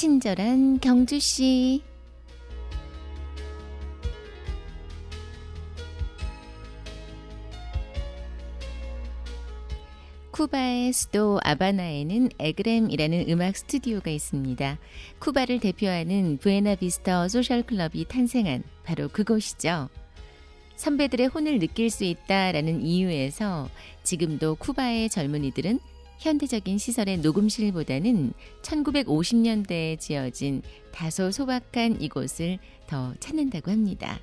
친절한 경주씨. 쿠바의 수도 아바나에는 에그램이라는 음악 스튜디오가 있습니다. 쿠바를 대표하는 부에나비스타 소셜 클럽이 탄생한 바로 그곳이죠. 선배들의 혼을 느낄 수 있다라는 이유에서 지금도 쿠바의 젊은이들은 현대적인 시설의 녹음실보다는 1950년대에 지어진 다소 소박한 이곳을 더 찾는다고 합니다.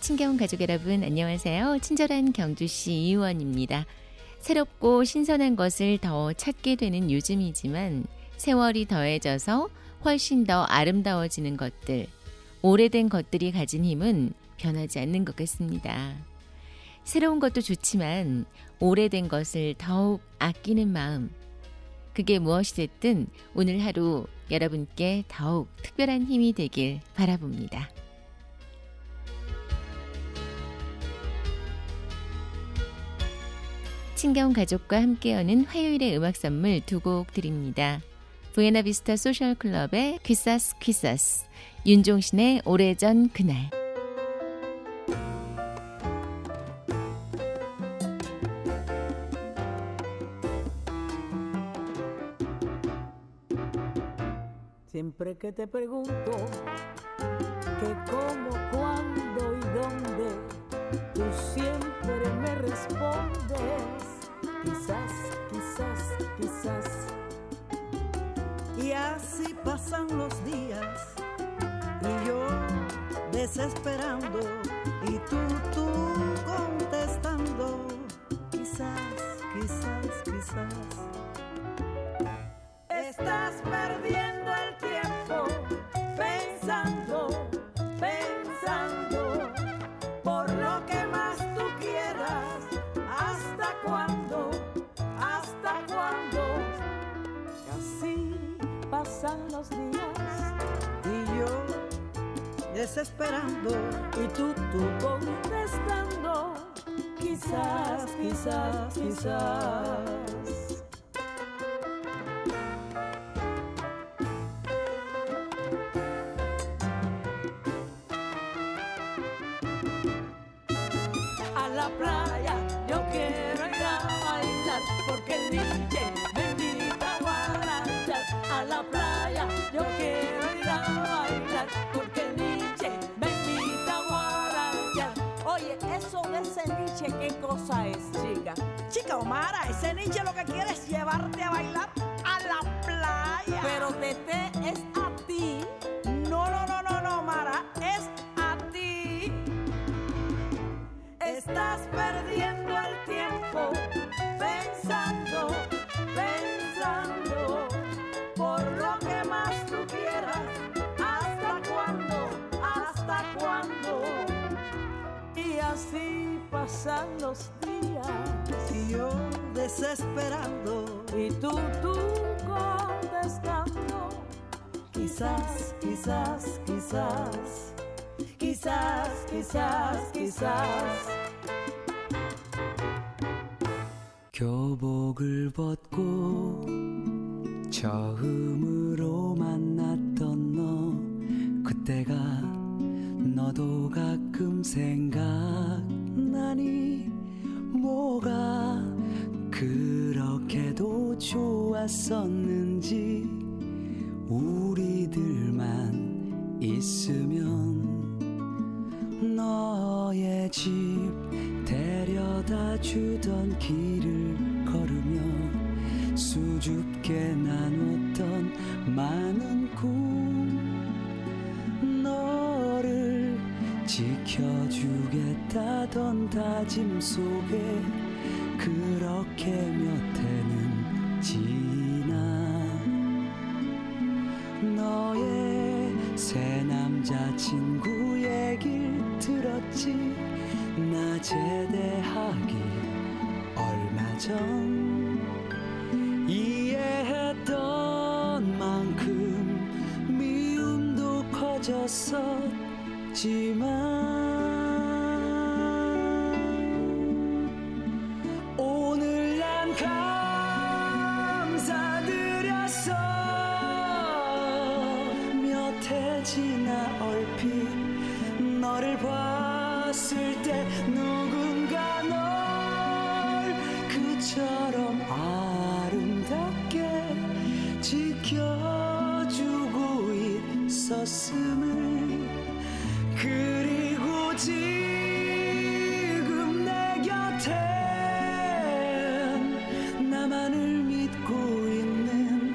친경 가족 여러분 안녕하세요. 친절한 경주시 이의원입니다. 새롭고 신선한 것을 더 찾게 되는 요즘이지만 세월이 더해져서 훨씬 더 아름다워지는 것들, 오래된 것들이 가진 힘은 변하지 않는 것 같습니다. 새로운 것도 좋지만 오래된 것을 더욱 아끼는 마음. 그게 무엇이 됐든 오늘 하루 여러분께 더욱 특별한 힘이 되길 바라봅니다. 친경 가족과 함께 여는 화요일의 음악 선물 두 곡 드립니다. 부에나비스타 소셜클럽의 퀴사스 퀴사스, 윤종신의 오래전 그날. Siempre que te pregunto que cómo, cuándo y dónde, tú siempre me respondes, quizás, quizás, quizás. Y así pasan los días y yo desesperando y tú, tú contestando, quizás, quizás, quizás. Desesperando y tú, tú contestando. Quizás, quizás, quizás. a la playa. Yo quiero ir a bailar porque el DJ me invita a. A la playa. Yo quiero ir a bailar porque el DJ Omara, ese niche lo que quiere es llevarte a bailar a la playa. Pero Tete es a ti. no, no, no, no, no, Omara, es a ti. Estás perdiendo el tiempo pensando, pensando por lo que más tú quieras. ¿Hasta cuándo? ¿Hasta cuándo? Y así pasan los días Y yo desesperando. y tú, tú contestando. Quizás, quizás, quizás. Quizás, quizás, quizás. 교복을 벗고 처음으로 만났던 너 그때가 너도 가끔 생각나니 뭐가 그렇게도 좋았었는지 우리들만 있으면 너의 집 데려다 주던 길을 걸으며 수줍게 나눴던 많은 꿈 지켜주겠다던 다짐 속에 그렇게 몇 해는 지나. 너의 새 남자친구 얘길 들었지. 나 제대하기 얼마 전. 이해했던 만큼 미움도 커졌 지만 오늘 난 감사드렸어. 몇 해 지나 얼핏 너를 봤을 때 누군가 널 그처럼 아름답게 지켜주고 있었음을 그리고 지금 내 곁엔 나만을 믿고 있는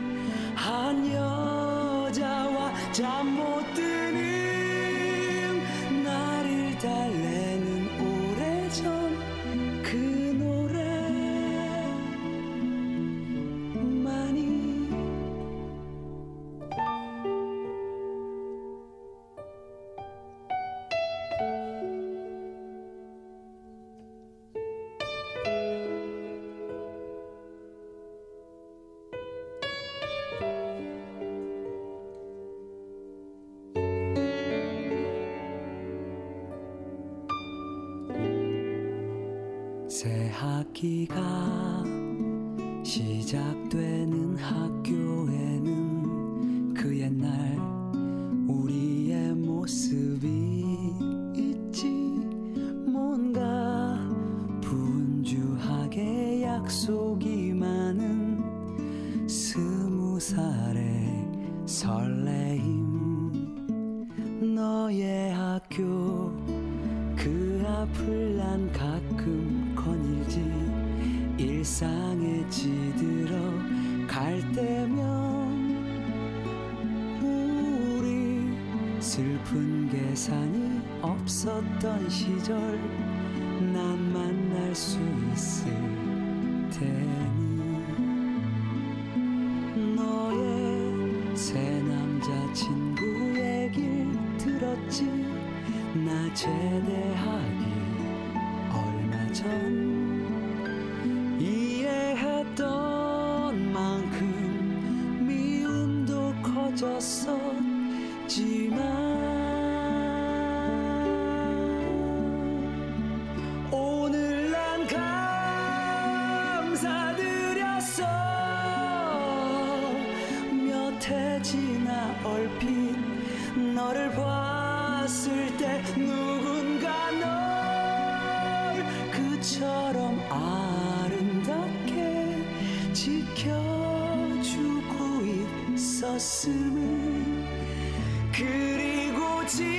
한 여자와 잠 못 드는 나를 달래 새 학기가 시작되는 학교에는 그 옛날 우리의 모습이 있지. 뭔가 분주하게 약속이 많은 스무 살의 설레임 일상에 지들어 갈 때면 우리 슬픈 계산이 없었던 시절 난 만날 수 있을 테니 너의 새 남자친구 얘길 들었지? 나 제대하기 얼마 전 오늘 난 감사드렸어. 몇 해 지나 얼핏 너를 봤을 때 누군가 널 그처럼 아 있었음을 그리고 지